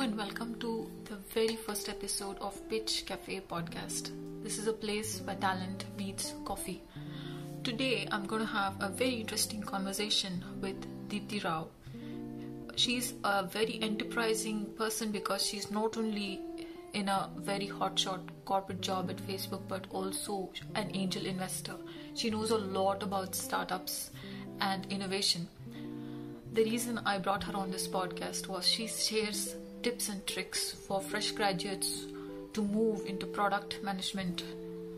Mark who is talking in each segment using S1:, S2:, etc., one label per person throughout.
S1: And welcome to the very first episode of Pitch Cafe podcast. This is a place where talent meets coffee. Today I'm going to have a very interesting conversation with Deepti Rao. She's a very enterprising person because she's not only in a very hotshot corporate job at Facebook but also an angel investor. She knows a lot about startups and innovation. The reason I brought her on this podcast was she shares tips and tricks for fresh graduates to move into product management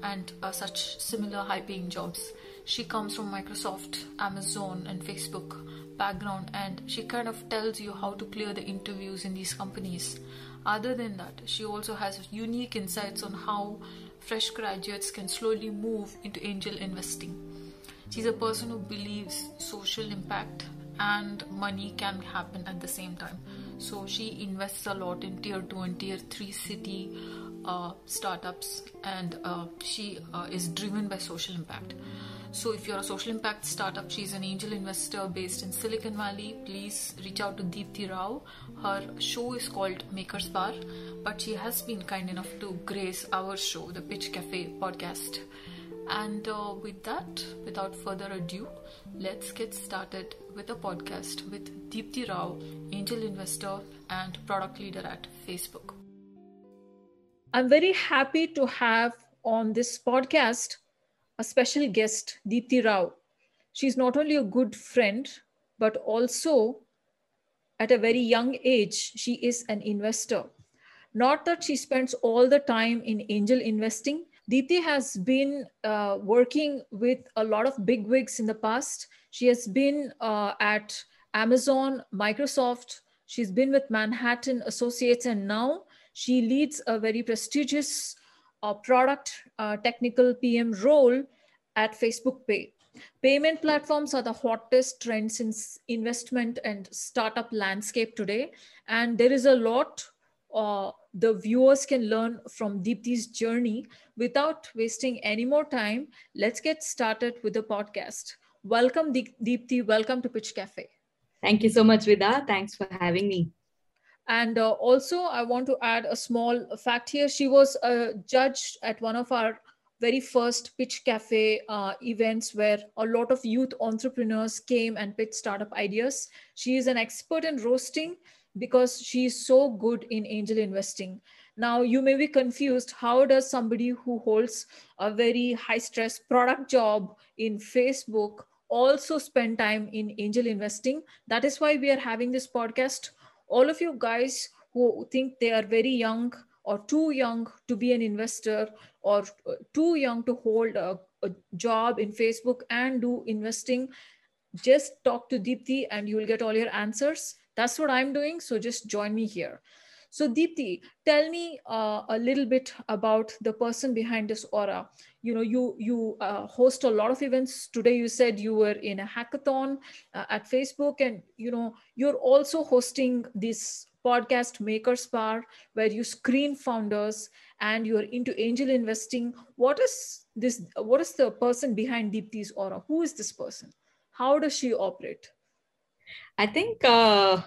S1: and uh, such similar high paying jobs. She comes from Microsoft, Amazon, and Facebook background, and she kind of tells you how to clear the interviews in these companies. Other than that, she also has unique insights on how fresh graduates can slowly move into angel investing. She's a person who believes social impact and money can happen at the same time. So she invests a lot in tier 2 and tier 3 city uh, startups and uh, she uh, is driven by social impact. So if you're a social impact startup, she's an angel investor based in Silicon Valley. Please reach out to Deepti Rao. Her show is called Makers Bar, but she has been kind enough to grace our show, the Pitch Cafe podcast. And uh, with that, without further ado, let's get started with a podcast with Deepti Rao, angel investor and product leader at Facebook.
S2: I'm very happy to have on this podcast a special guest, Deepti Rao. She's not only a good friend, but also at a very young age, she is an investor. Not that she spends all the time in angel investing. Deepti has been uh, working with a lot of big wigs in the past. She has been uh, at Amazon, Microsoft. She's been with Manhattan Associates, and now she leads a very prestigious uh, product uh, technical PM role at Facebook Pay. Payment platforms are the hottest trends in investment and startup landscape today. And there is a lot uh, the viewers can learn from Deepti's journey. Without wasting any more time, let's get started with the podcast. Welcome, Deepti. Welcome to Pitch Cafe.
S3: Thank you so much, Vida. Thanks for having me.
S2: And uh, also, I want to add a small fact here. She was a judge at one of our very first Pitch Cafe uh, events where a lot of youth entrepreneurs came and pitched startup ideas. She is an expert in roasting because she is so good in angel investing. Now, you may be confused how does somebody who holds a very high stress product job in Facebook also spend time in angel investing? That is why we are having this podcast all of you guys who think they are very young or too young to be an investor or uh, too young to hold a, a job in Facebook and do investing, just talk to Deepti and you will get all your answers. That's what I'm doing. So just join me here. So Deepti, tell me uh, a little bit about the person behind this aura. You know, you you uh, host a lot of events. Today you said you were in a hackathon uh, at Facebook, and you know you're also hosting this podcast Makers Bar, where you screen founders and you're into angel investing. What is this? What is the person behind Deepti's aura? Who is this person? How does she operate?
S3: I think uh,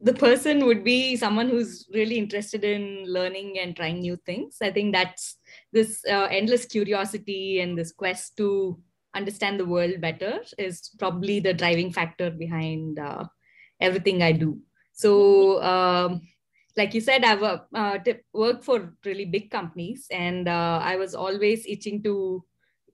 S3: the person would be someone who's really interested in learning and trying new things. I think that's this uh, endless curiosity and this quest to understand the world better is probably the driving factor behind uh, everything i do. So um, like you said i've uh, worked for really big companies and uh, i was always itching to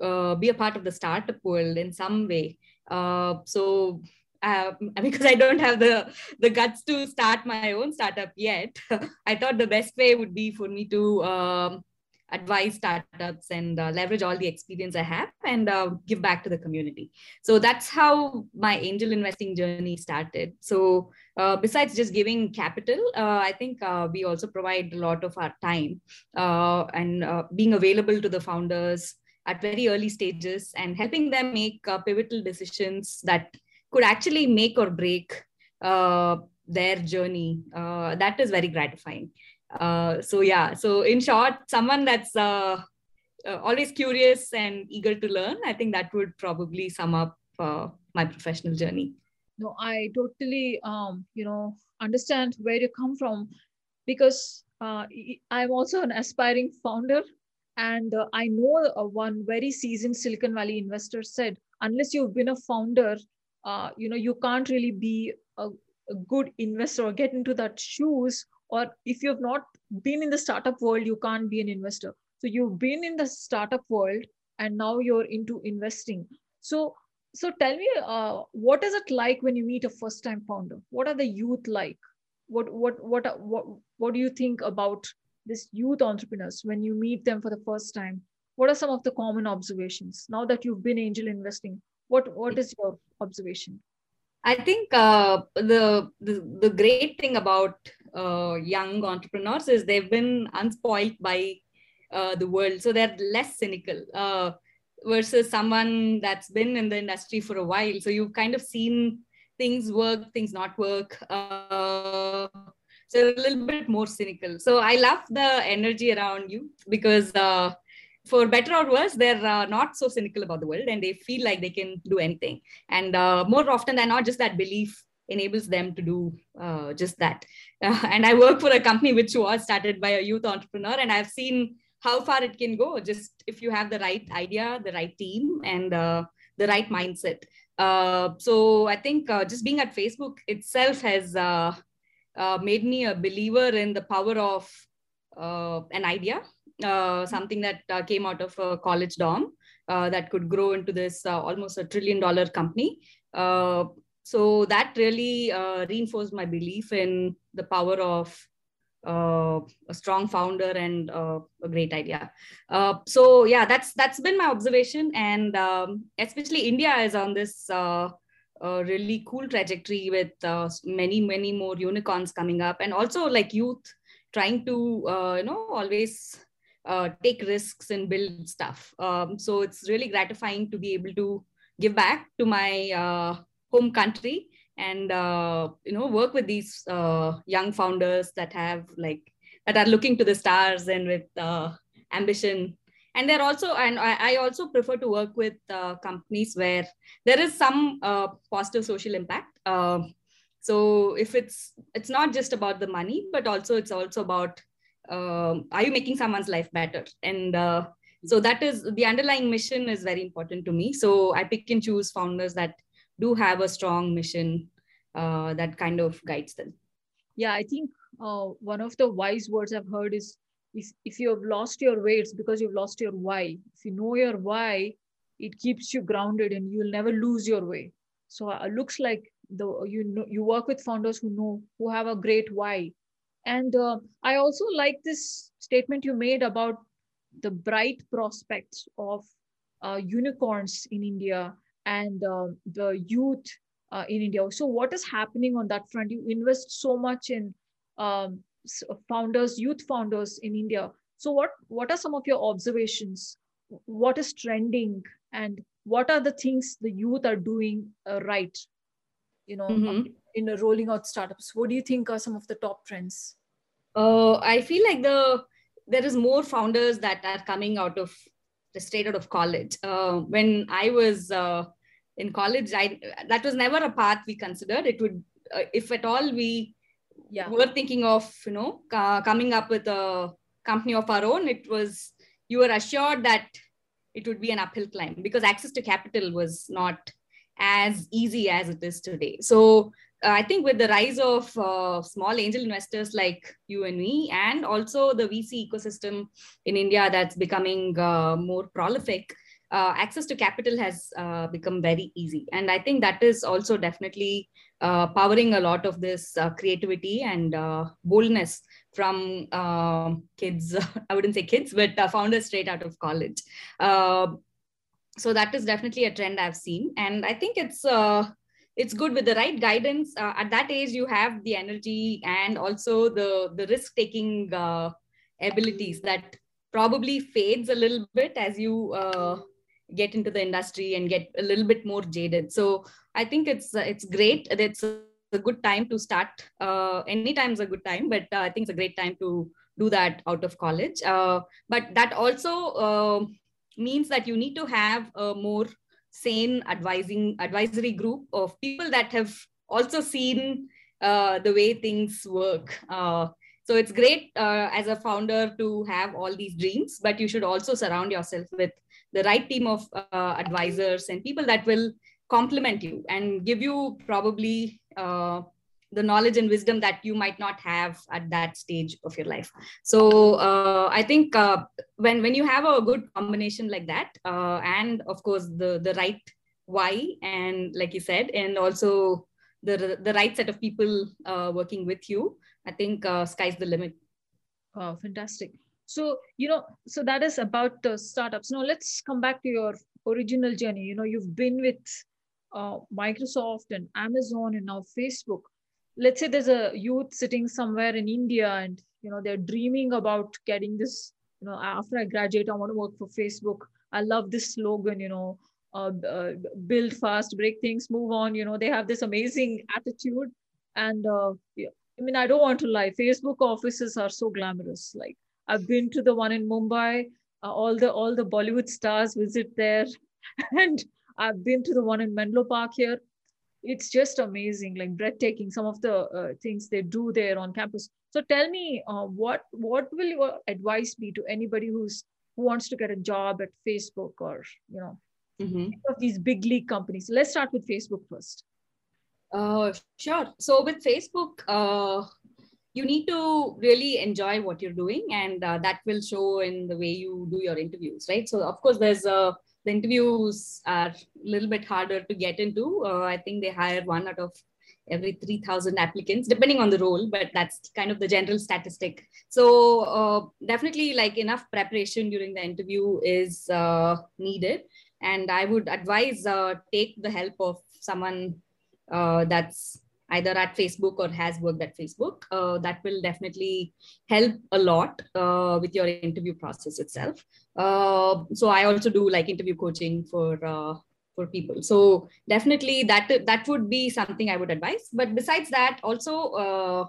S3: uh, be a part of the startup world in some way. Uh, so um, because I don't have the the guts to start my own startup yet, I thought the best way would be for me to um, advise startups and uh, leverage all the experience I have and uh, give back to the community. So that's how my angel investing journey started. So uh, besides just giving capital, uh, I think uh, we also provide a lot of our time uh, and being available to the founders at very early stages and helping them make pivotal decisions that could actually make or break uh, their journey. Uh, that is very gratifying. Uh, so yeah, so in short, someone that's uh, uh, always curious and eager to learn, I think that would probably sum up uh, my professional journey.
S2: No, I totally, um, you know, understand where you come from. because I'm also an aspiring founder. And I know one very seasoned Silicon Valley investor said, unless you've been a founder, uh, you know, you can't really be a, a good investor or get into that shoes. Or if you've not been in the startup world, you can't be an investor. So you've been in the startup world and now you're into investing. So so tell me, uh, what is it like when you meet a first-time founder? What are the youth like? What what what what what do you think about this youth entrepreneurs when you meet them for the first time? What are some of the common observations now that you've been angel investing? What what is your observation?
S3: I think uh, the, the the great thing about uh, young entrepreneurs is they've been unspoiled by uh, the world, so they're less cynical uh, versus someone that's been in the industry for a while. So you've kind of seen things work, things not work. Uh, so a little bit more cynical. So I love the energy around you because uh, for better or worse, they're uh, not so cynical about the world and they feel like they can do anything. And uh, more often than not, just that belief enables them to do uh, just that. Uh, and I work for a company which was started by a youth entrepreneur, and I've seen how far it can go just if you have the right idea, the right team, and uh, the right mindset. Uh, so I think just being at Facebook itself has made me a believer in the power of an idea uh, something that uh, came out of a college dorm uh, that could grow into this almost a trillion dollar company. so that really reinforced my belief in the power of uh, a strong founder and uh, a great idea. Uh, so yeah, that's that's been my observation, and um, especially India is on this really cool trajectory with many many more unicorns coming up, and also like youth trying to you know always uh, take risks and build stuff. Um, so it's really gratifying to be able to give back to my uh, home country and uh, you know work with these uh, young founders that have like that are looking to the stars and with uh, ambition. And they're also, and I, I also prefer to work with companies where there is some positive social impact. Um, so if it's it's not just about the money, but also it's also about uh, are you making someone's life better? And uh, so that is the underlying mission is very important to me. So i pick and choose founders that do have a strong mission uh, that kind of guides them.
S2: Yeah i think uh, one of the wise words i've heard is if, if you have lost your way it's because you've lost your why. If you know your why it keeps you grounded and you'll never lose your way. So it uh, looks like the you know you work with founders who know who have a great why and uh, I also like this statement you made about the bright prospects of uh, unicorns in India and uh, the youth uh, in India. So, what is happening on that front? You invest so much in um, founders, youth founders in India. So, what what are some of your observations? What is trending, and what are the things the youth are doing uh, right? You know, mm-hmm in rolling out startups? What do you think are some of the top trends?
S3: Uh, i feel like the there is more founders that are coming out of the straight out of college. Uh, when i was uh, in college i that was never a path we considered. It would uh, if at all we yeah. were thinking of you know coming up with a company of our own it was you were assured that it would be an uphill climb because access to capital was not as easy as it is today. So I think with the rise of uh, small angel investors like you and me, and also the VC ecosystem in India that's becoming uh, more prolific, uh, access to capital has uh, become very easy. And I think that is also definitely uh, powering a lot of this creativity and boldness from kids. I wouldn't say kids, but founders straight out of college. so that is definitely a trend I've seen. And I think it's it's good with the right guidance. Uh, at that age you have the energy and also the the risk taking uh, abilities that probably fades a little bit as you uh, get into the industry and get a little bit more jaded. So i think it's uh, it's great it's a good time to start. Uh, any time is a good time but uh, i think it's a great time to do that out of college. But that also means that you need to have a more sane advising advisory group of people that have also seen uh, the way things work. Uh, so it's great uh, as a founder to have all these dreams but you should also surround yourself with the right team of uh, advisors and people that will complement you and give you probably uh, the knowledge and wisdom that you might not have at that stage of your life. So uh, i think uh, when when you have a good combination like that uh, and of course the the right why and like you said and also the the right set of people uh, working with you i think uh, sky's the limit.
S2: Wow fantastic. So you know so that is about the startups. Now let's come back to your original journey. You know you've been with uh, microsoft and amazon and now facebook let's say there's a youth sitting somewhere in india and you know they're dreaming about getting this you know after i graduate i want to work for facebook. I love this slogan you know uh, uh, build fast break things move on. You know they have this amazing attitude. And uh, i mean i don't want to lie. Facebook offices are so glamorous. Like i've been to the one in mumbai. Uh, all the all the bollywood stars visit there. And i've been to the one in menlo park here it's just amazing like breathtaking some of the uh, things they do there on campus. So tell me uh, what what will your advice be to anybody who's who wants to get a job at facebook or you know mm-hmm. of these big league companies? Let's start with facebook first.
S3: Uh, sure. So with facebook uh, you need to really enjoy what you're doing and uh, that will show in the way you do your interviews right? So of course there's a the interviews are a little bit harder to get into. Uh, I think they hire one out of every 3000 applicants depending on the role but that's kind of the general statistic so uh, definitely like enough preparation during the interview is uh, needed and i would advise uh, take the help of someone uh, that's either at Facebook or has worked at Facebook. Uh, that will definitely help a lot uh, with your interview process itself. Uh, so I also do like interview coaching for uh, for people. So definitely that that would be something I would advise. But besides that, also uh,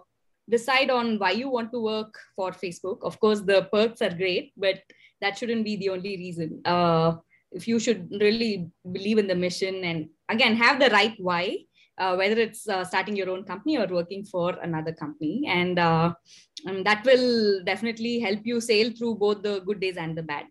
S3: decide on why you want to work for Facebook. Of course, the perks are great, but that shouldn't be the only reason. Uh, if you should really believe in the mission and again have the right why uh, whether it's uh, starting your own company or working for another company. And, uh, and, that will definitely help you sail through both the good days and the bad.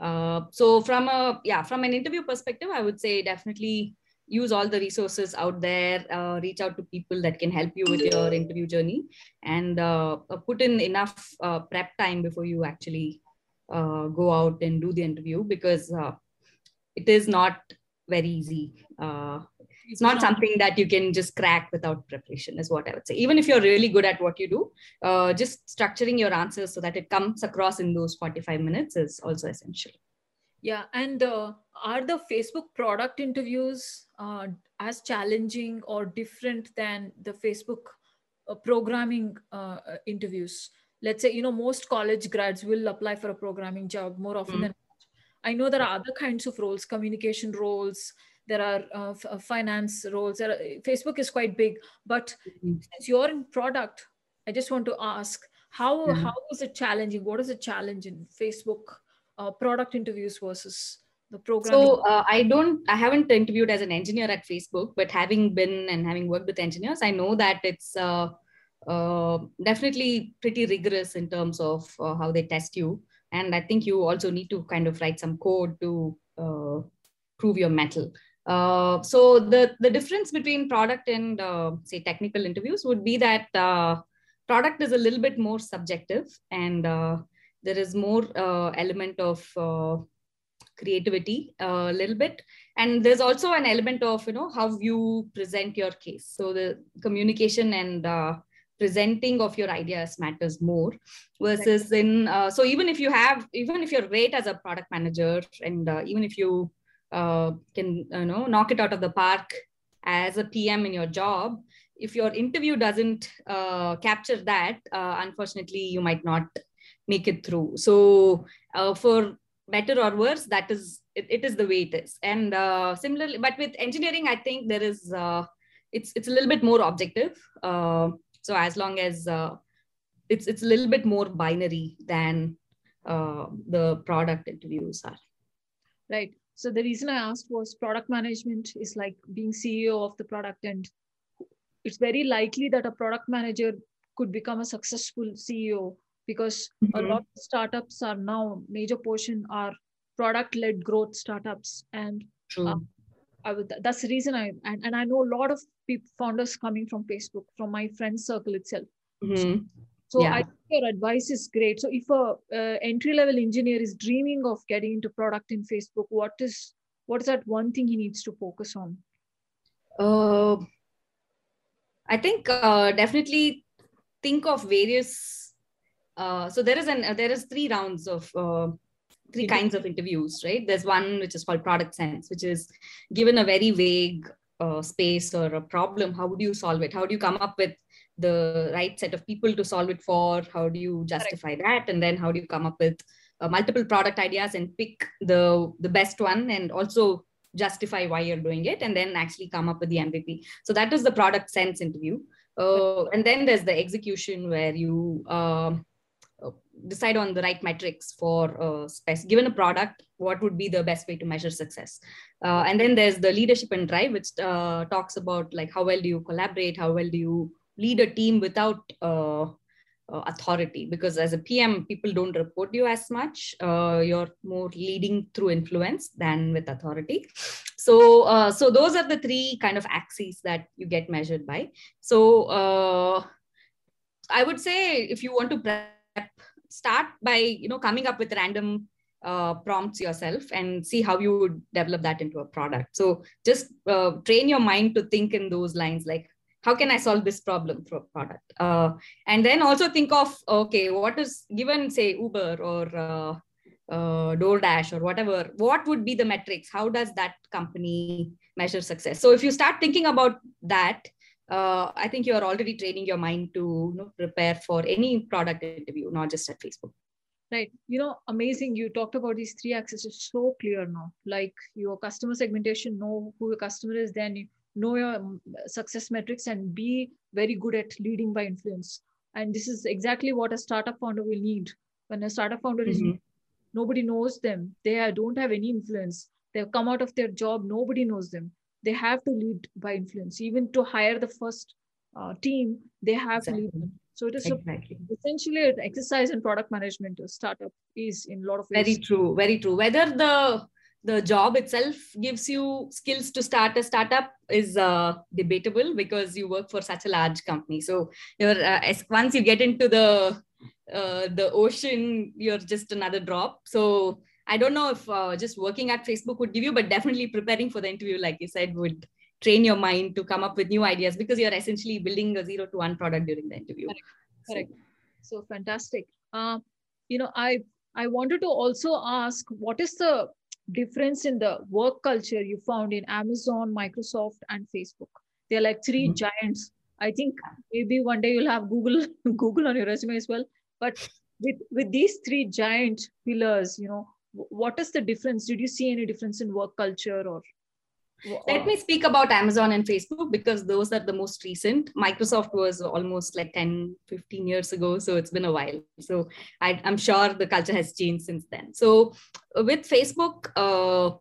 S3: Uh, so from a, yeah, from an interview perspective, I would say definitely use all the resources out there, uh, reach out to people that can help you with your interview journey and uh, put in enough prep time before you actually go out and do the interview because it is not very easy it's not something that you can just crack without preparation is what i would say. Even if you're really good at what you do uh, just structuring your answers so that it comes across in those 45 minutes is also essential.
S2: Yeah and uh, are the facebook product interviews uh, as challenging or different than the facebook uh, programming uh, interviews? Let's say you know most college grads will apply for a programming job more often mm. than I know there are other kinds of roles, communication roles, there are uh, uh, finance roles. Are, facebook is quite big but mm-hmm. since you're in product i just want to ask how mm-hmm. how is it challenging? What is the challenge in facebook uh, product interviews versus the program
S3: so uh, i don't i haven't interviewed as an engineer at facebook but having been and having worked with engineers i know that it's uh, uh, definitely pretty rigorous in terms of how they test you. And i think you also need to kind of write some code to prove your mettle uh, so the, the difference between product and uh, say technical interviews would be that uh, product is a little bit more subjective and uh, there is more uh, element of creativity a little bit. And there's also an element of you know how you present your case. So the communication and presenting of your ideas matters more versus in uh, so even if you have even if you're great as a product manager and uh, even if you uh, can you know knock it out of the park as a pm in your job. If your interview doesn't uh, capture that uh, unfortunately you might not make it through. So uh, for better or worse that is it, it is the way it is. And uh, similarly but with engineering i think there is it's it's a little bit more objective. So as long as it's it's a little bit more binary than the product interviews are.
S2: Right so the reason I asked was product management is like being CEO of the product, and it's very likely that a product manager could become a successful ceo because
S3: Mhm.
S2: a lot of startups are now major portion are product led growth startups and uh, I would, that's the reason I and, and I know a lot of people founders coming from Facebook from my friend circle itself.
S3: Mhm.
S2: So
S3: Yeah.
S2: I think your advice is great. So if a uh, entry level engineer is dreaming of getting into product in Facebook, what is what is that one thing he needs to focus on?
S3: Uh, I think uh, definitely think of various. Uh, so there is an uh, there is three rounds of uh, three kinds of interviews, right? There's one which is called product sense, which is given a very vague uh, space or a problem. How would you solve it? How do you come up with the right set of people to solve it for? How do you justify that? And then how do you come up with uh, multiple product ideas and pick the the best one and also justify why you're doing it and then actually come up with the MVP. So that is the product sense interview. Uh, and then there's the execution where you um, uh, decide on the right metrics for uh, spec- given a product, what would be the best way to measure success. Uh, and then there's the leadership and drive, which uh, talks about like how well do you collaborate, how well do you lead a team without uh, uh, authority. Because as a pm people don't report you as much. Uh, you're more leading through influence than with authority. So uh, so those are the three kind of axes that you get measured by. So uh, i would say if you want to prep start by you know coming up with random uh, prompts yourself and see how you would develop that into a product. So just uh, train your mind to think in those lines like how can i solve this problem for a product uh, and then also think of okay what is given say uber or uh, uh, DoorDash or whatever, what would be the metrics? How does that company measure success? So if you start thinking about that, uh, I think you are already training your mind to you know, prepare for any product interview, not just at Facebook.
S2: Right. You know, amazing. You talked about these three axes. It's so clear now. Like your customer segmentation, know who your customer is, then know your um, success metrics and be very good at leading by influence. And this is exactly what a startup founder will need. When a startup founder is
S3: Mhm.
S2: nobody knows them they are- don't have any influence they've come out of their job nobody knows them they have to lead by influence even to hire the first uh, team they have to lead them so it is a, essentially an exercise in product management a startup is in a lot of ways
S3: Very true. Very true. Whether the the job itself gives you skills to start a startup is uh, debatable because you work for such a large company. So you're uh, once you get into the uh, the ocean, you're just another drop. So I don't know if uh, just working at Facebook would give you, but definitely preparing for the interview, like you said, would train your mind to come up with new ideas because you're essentially building a zero to one product during the interview.
S2: Correct.
S3: So-
S2: Correct. so fantastic uh, you know i i wanted to also ask what is the difference in the work culture you found in amazon microsoft and facebook. They're like 3
S3: Mhm.
S2: giants. I think maybe one day you'll have google google on your resume as well. But with with these three giant pillars you know what is the difference? Did you see any difference in work culture or
S3: Let me speak about Amazon and Facebook because those are the most recent. Microsoft was almost like 10, 15 years ago. So it's been a while. So I, I'm sure the culture has changed since then. So uh, with Facebook, uh,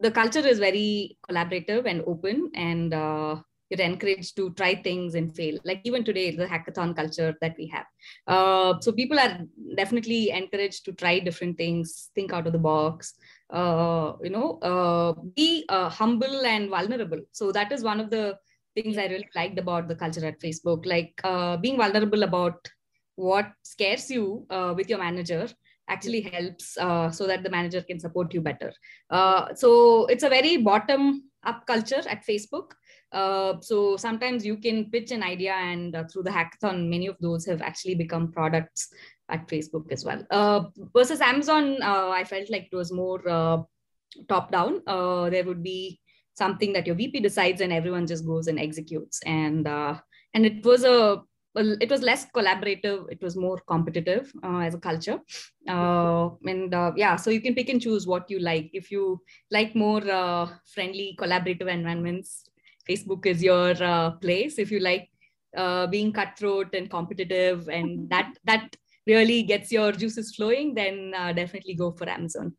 S3: the culture is very collaborative and open and uh, you're encouraged to try things and fail like even today the hackathon culture that we have uh, so people are definitely encouraged to try different things think out of the box uh, you know uh, be uh, humble and vulnerable so that is one of the things i really liked about the culture at facebook like uh, being vulnerable about what scares you uh, with your manager actually helps uh, so that the manager can support you better. Uh, so it's a very bottom up culture at Facebook. Uh, so sometimes you can pitch an idea, and uh, through the hackathon, many of those have actually become products at Facebook as well. Uh, versus Amazon, uh, I felt like it was more uh, top down. Uh, there would be something that your VP decides, and everyone just goes and executes. And uh, and it was a it was less collaborative. It was more competitive uh, as a culture, and yeah. So you can pick and choose what you like. If you like more friendly, collaborative environments, Facebook is your place. If you like being cutthroat and competitive, and that that really gets your juices flowing, then uh, definitely go for Amazon.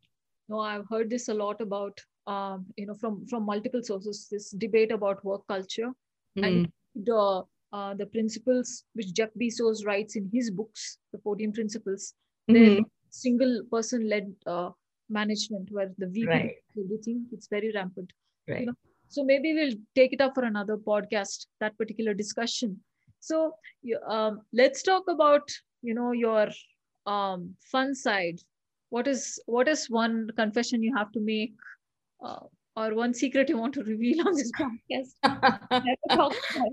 S2: No, I've heard this a lot about, um, you know, from from multiple sources. This debate about work culture
S3: Mm.
S2: and the uh, the principles which Jeff Bezos writes in his books, the 14 principles,
S3: Mhm.
S2: single person led uh, management where the VP
S3: Right.
S2: everything, it's very rampant.
S3: Right.
S2: know, So maybe we'll take it up for another podcast, that particular discussion. So um, let's talk about, you know, your um, fun side. What is what is one confession you have to make uh, or one secret you want to reveal on this podcast? Never talk about.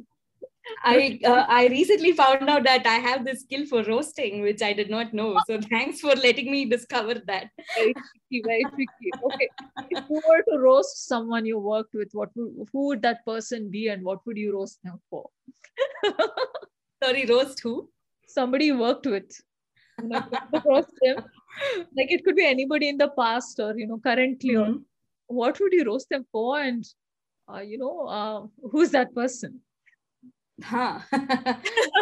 S3: I uh, I recently found out that I have this skill for roasting, which I did not know. So thanks for letting me discover that.
S2: very tricky, very tricky. Okay, if you were to roast someone you worked with, what would, who would that person be, and what would you roast them for?
S3: Sorry, roast who?
S2: Somebody worked with. You know, to roast them. Like it could be anybody in the past or you know currently. Or
S3: Mhm.
S2: what would you roast them for, and uh, you know uh, who's that person?
S3: Huh.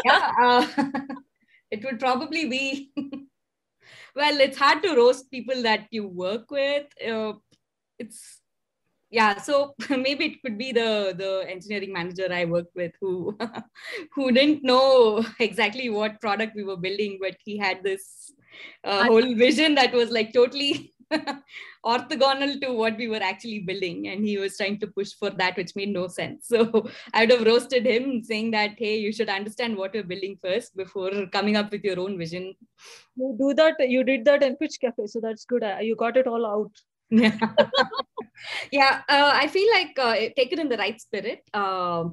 S3: yeah, uh, it would probably be. well, it's hard to roast people that you work with. Uh, it's yeah, so maybe it could be the the engineering manager I worked with who who didn't know exactly what product we were building, but he had this uh, whole vision that was like totally orthogonal to what we were actually building and he was trying to push for that which made no sense so i would have roasted him saying that hey you should understand what we're building first before coming up with your own vision
S2: You do that. You did that in Pitch Cafe, so that's good. Uh, You got it all out.
S3: Yeah. Yeah uh, i feel like uh, take it in the right spirit. Uh,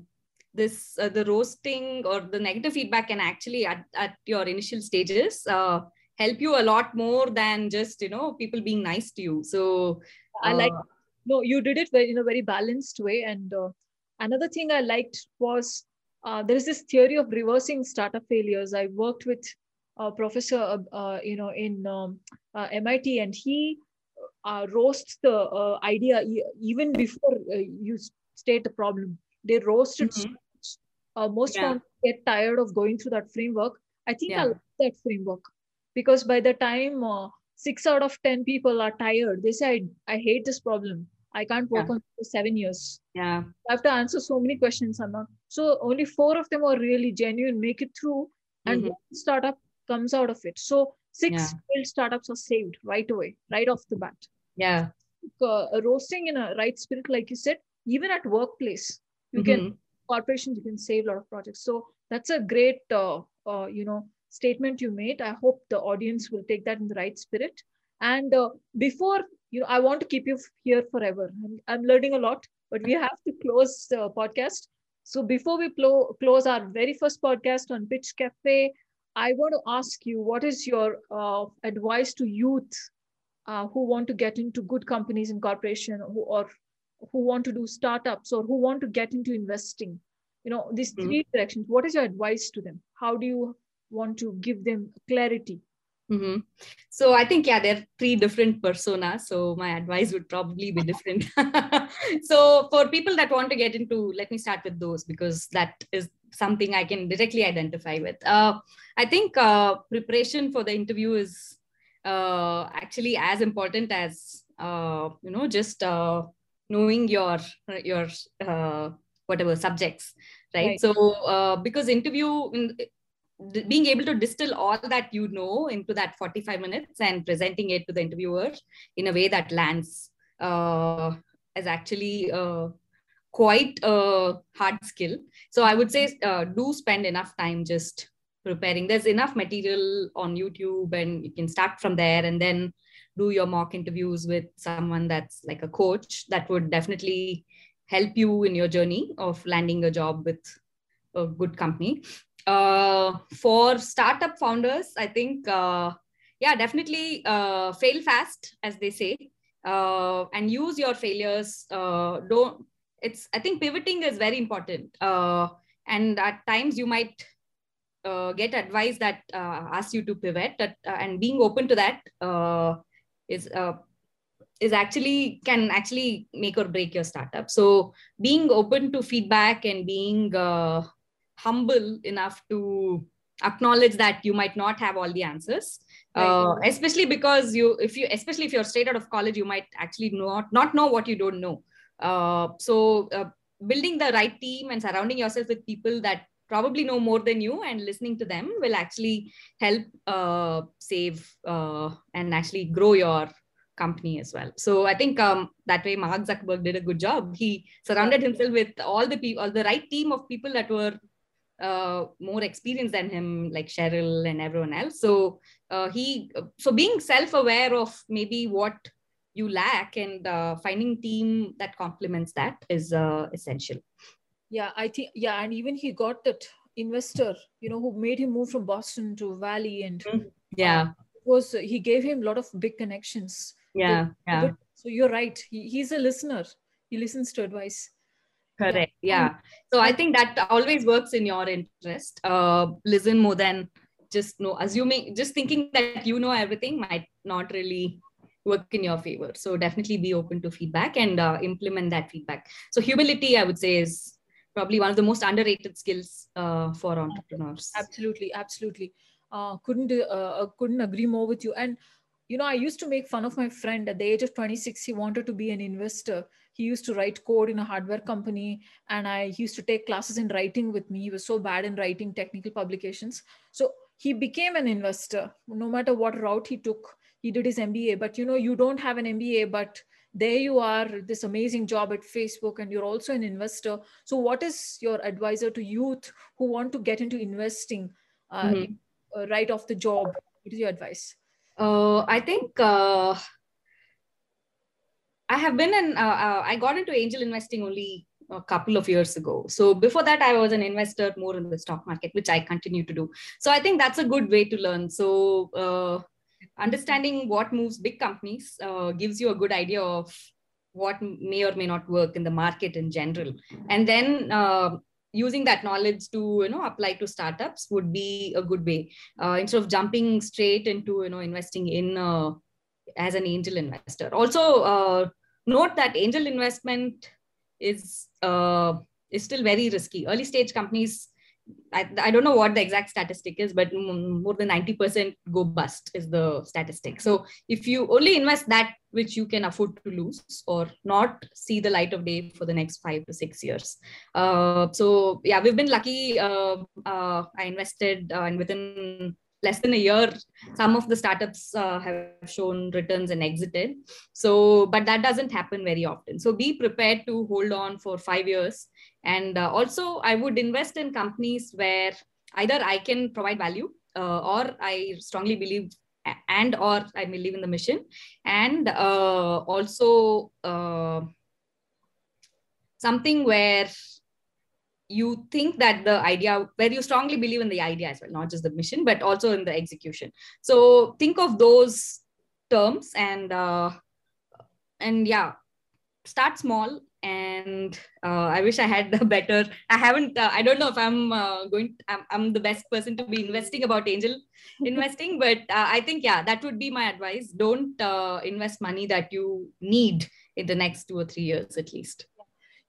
S3: this uh, the roasting or the negative feedback can actually at, at your initial stages uh, help you a lot more than just you know people being nice to you. So
S2: I like
S3: uh,
S2: no you did it in a very balanced way. And uh, another thing i liked was uh, there is this theory of reversing startup failures. I worked with a professor uh, uh, you know in um, uh, mit and he uh, roasts the uh, idea even before uh, you state the problem they roast it so
S3: Mhm.
S2: much. uh, most
S3: Yeah.
S2: founders get tired of going through that framework i think i like that framework because by the time uh, six out of ten people are tired they say i, I hate this problem i can't work
S3: Yeah.
S2: on it for seven years
S3: yeah
S2: i have to answer so many questions i'm not so only four of them are really genuine make it through and
S3: Mhm.
S2: startup comes out of it so six
S3: Yeah.
S2: failed startups are saved right away right off the bat.
S3: Yeah.
S2: Uh, roasting in a right spirit like you said even at workplace you can
S3: Mhm.
S2: corporations you can save a lot of projects. So that's a great uh, uh, you know statement you made. I hope the audience will take that in the right spirit. And uh, before you know i want to keep you here forever. I'm, I'm learning a lot but we have to close the podcast. So before we plo- close our very first podcast on pitch cafe i want to ask you what is your uh, advice to youth uh, who want to get into good companies and corporation who, or who want to do startups or who want to get into investing you know these
S3: Mhm.
S2: three directions what is your advice to them how do you want to give them clarity
S3: hmm So I think yeah, there are three different personas. So my advice would probably be different. so for people that want to get into, let me start with those because that is something I can directly identify with. Uh, I think uh, preparation for the interview is uh, actually as important as uh, you know just uh, knowing your your uh, whatever subjects, right?
S2: Right.
S3: So uh, because interview being able to distill all that you know into that 45 minutes and presenting it to the interviewer in a way that lands uh, is actually uh, quite a hard skill so i would say uh, do spend enough time just preparing there's enough material on youtube and you can start from there and then do your mock interviews with someone that's like a coach that would definitely help you in your journey of landing a job with a good company uh, for startup founders, I think, uh, yeah, definitely uh, fail fast, as they say, uh, and use your failures. Uh, don't. It's. I think pivoting is very important, uh, and at times you might uh, get advice that uh, asks you to pivot, that, uh, and being open to that uh, is. Uh, is actually can actually make or break your startup so being open to feedback and being uh, humble enough to acknowledge that you might not have all the answers uh, especially because you if you especially if you're straight out of college you might actually not not know what you don't know so uh, building the right team and surrounding yourself with people that probably know more than you and listening to them will actually help uh, save uh, and actually grow your company as well. So i think um, that way mark zuckerberg did a good job. He surrounded himself with all the people all the right team of people that were uh, more experienced than him like sheryl and everyone else. So uh, he so being self-aware of maybe what you lack and uh, finding team that complements that is uh, essential.
S2: Yeah i think yeah and even he got that investor you know who made him move from boston to valley and
S3: mm-hmm. yeah.
S2: uh, was he gave him a lot of big connections.
S3: Yeah yeah.
S2: so you're right. He, he's a listener. He listens to advice.
S3: Correct. Yeah. yeah. So i think that always works in your interest. Uh listen more than just know assuming just thinking that you know everything might not really work in your favor. So definitely be open to feedback and uh, implement that feedback. So humility i would say is probably one of the most underrated skills uh, for entrepreneurs.
S2: Absolutely absolutely. Uh, couldn't uh, couldn't agree more with you. And you know i used to make fun of my friend at the age of 26 he wanted to be an investor. He used to write code in a hardware company and i used to take classes in writing with me. He was so bad in writing technical publications. So he became an investor. No matter what route he took he did his mba but you know you don't have an mba but there you are this amazing job at facebook and you're also an investor. So what is your advisor to youth who want to get into investing uh, mm-hmm. uh, right off the job? What is your advice?
S3: Uh, i think uh, i have been in uh, uh, i got into angel investing only a couple of years ago. So before that i was an investor more in the stock market which i continue to do. So i think that's a good way to learn. So understanding what moves big companies uh, gives you a good idea of what may or may not work in the market in general. And then uh, using that knowledge to you know apply to startups would be a good way. Uh, instead of jumping straight into you know investing in uh, as an angel investor. Also uh, note that angel investment is uh, is still very risky. Early stage companies I, I don't know what the exact statistic is, but more than 90% go bust is the statistic. So if you only invest that which you can afford to lose or not see the light of day for the next five to six years. Uh, so yeah, we've been lucky. Uh, uh, I invested uh, and within less than a year, some of the startups uh, have shown returns and exited. So, but that doesn't happen very often. So be prepared to hold on for five years and uh, also i would invest in companies where either i can provide value uh, or i strongly believe and or i believe in the mission and uh, also uh, something where you think that the idea where you strongly believe in the idea as well not just the mission but also in the execution. So think of those terms and uh, and yeah start small and uh, i wish i had the better i haven't uh, i don't know if i'm uh, going I'm, I'm the best person to be investing about angel investing but uh, i think yeah that would be my advice. Don't uh, invest money that you need in the next two or three years at least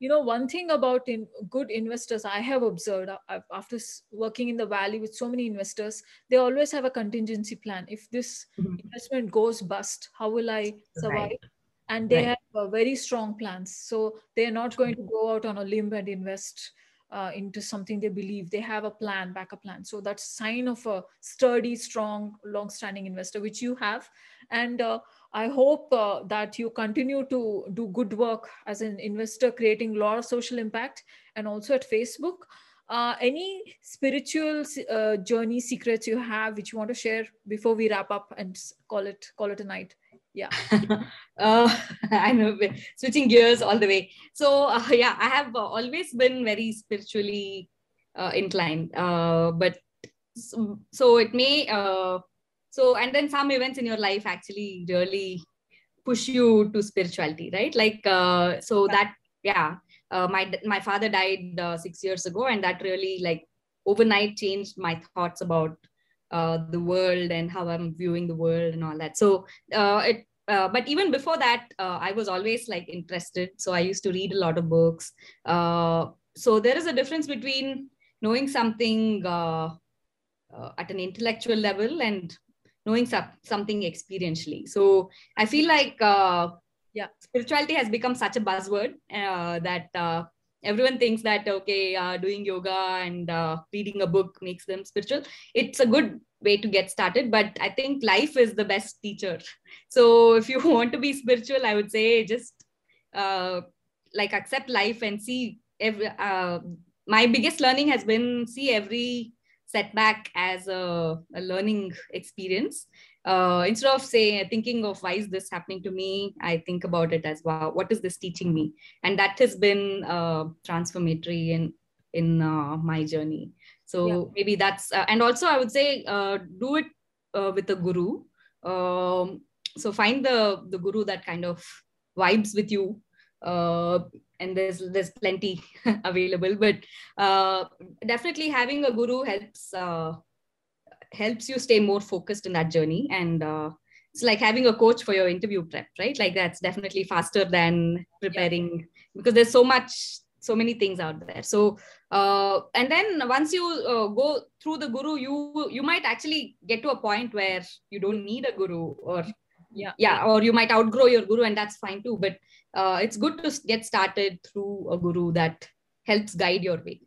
S2: you know one thing about in good investors i have observed uh, after working in the valley with so many investors they always have a contingency plan. If this mm-hmm. investment goes bust how will i survive? Right. And they right. have uh, very strong plans. So they're not going to go out on a limb and invest uh, into something they believe. They have a plan backup plan. So that's sign of a sturdy strong long standing investor which you have. And uh, i hope uh, that you continue to do good work as an investor creating a lot of social impact and also at facebook. Uh, any spiritual uh, journey secrets you have which you want to share before we wrap up and call it call it a night yeah.
S3: Uh, i know. Switching gears all the way. So uh, yeah i have uh, always been very spiritually uh, inclined. Uh, but so, so, it may uh, so and then some events in your life actually really push you to spirituality right? Like so that yeah my my father died six years ago and that really like overnight changed my thoughts about uh, the world and how I'm viewing the world and all that. So uh, it, uh, but even before that, uh, I was always like interested. So I used to read a lot of books. Uh, so there is a difference between knowing something uh, at an intellectual level and knowing something experientially. So I feel like yeah, spirituality has become such a buzzword that everyone thinks that okay uh, doing yoga and uh, reading a book makes them spiritual. It's a good way to get started but i think life is the best teacher. So if you want to be spiritual i would say just uh, like accept life and see every uh, my biggest learning has been see every setback as a, a learning experience uh, instead of say thinking of why is this happening to me i think about it as wow what is this teaching me? And that has been uh, transformatory in in uh, my journey. So yeah. maybe that's uh, and also i would say uh, do it uh, with a guru. Um, so find the the guru that kind of vibes with you. And there's there's plenty available but definitely having a guru helps helps you stay more focused in that journey. And uh, it's like having a coach for your interview prep right? Like that's definitely faster than preparing yeah. because there's so much so many things out there. So uh, and then once you uh, go through the guru you you might actually get to a point where you don't need a guru or yeah. yeah or you might outgrow your guru and that's fine too. But uh, it's good to get started through a guru that helps guide your way.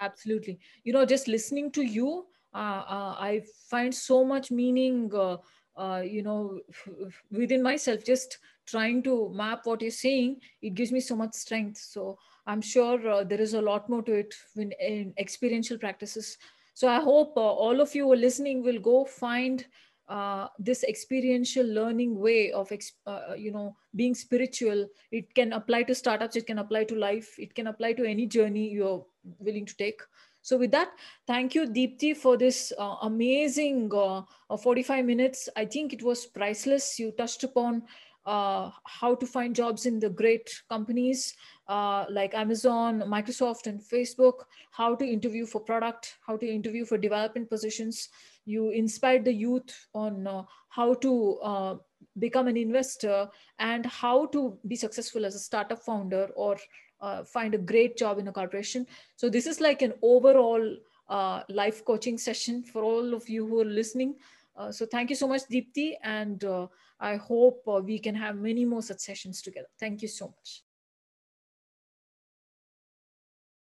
S2: Absolutely. You know just listening to you I find so much meaning, uh, you know, within myself. Just trying to map what you're saying, it gives me so much strength. So I'm sure there is a lot more to it in, in experiential practices. So I hope all of you who are listening will go find uh, this experiential learning way of uh, you know being spiritual it can apply to startups it can apply to life it can apply to any journey you're willing to take so with that, thank you, Deepti, for this uh, amazing uh, uh 45 minutes. I think it was priceless. You touched upon uh, how to find jobs in the great companies uh, like Amazon, Microsoft, and Facebook, how to interview for product, how to interview for development positions. You inspired the youth on uh, how to uh, become an investor and how to be successful as a startup founder or uh, find a great job in a corporation. So this is like an overall uh, life coaching session for all of you who are listening. Uh, so thank you so much, Deepti, and uh, I hope uh, we can have many more such sessions together. Thank you so much.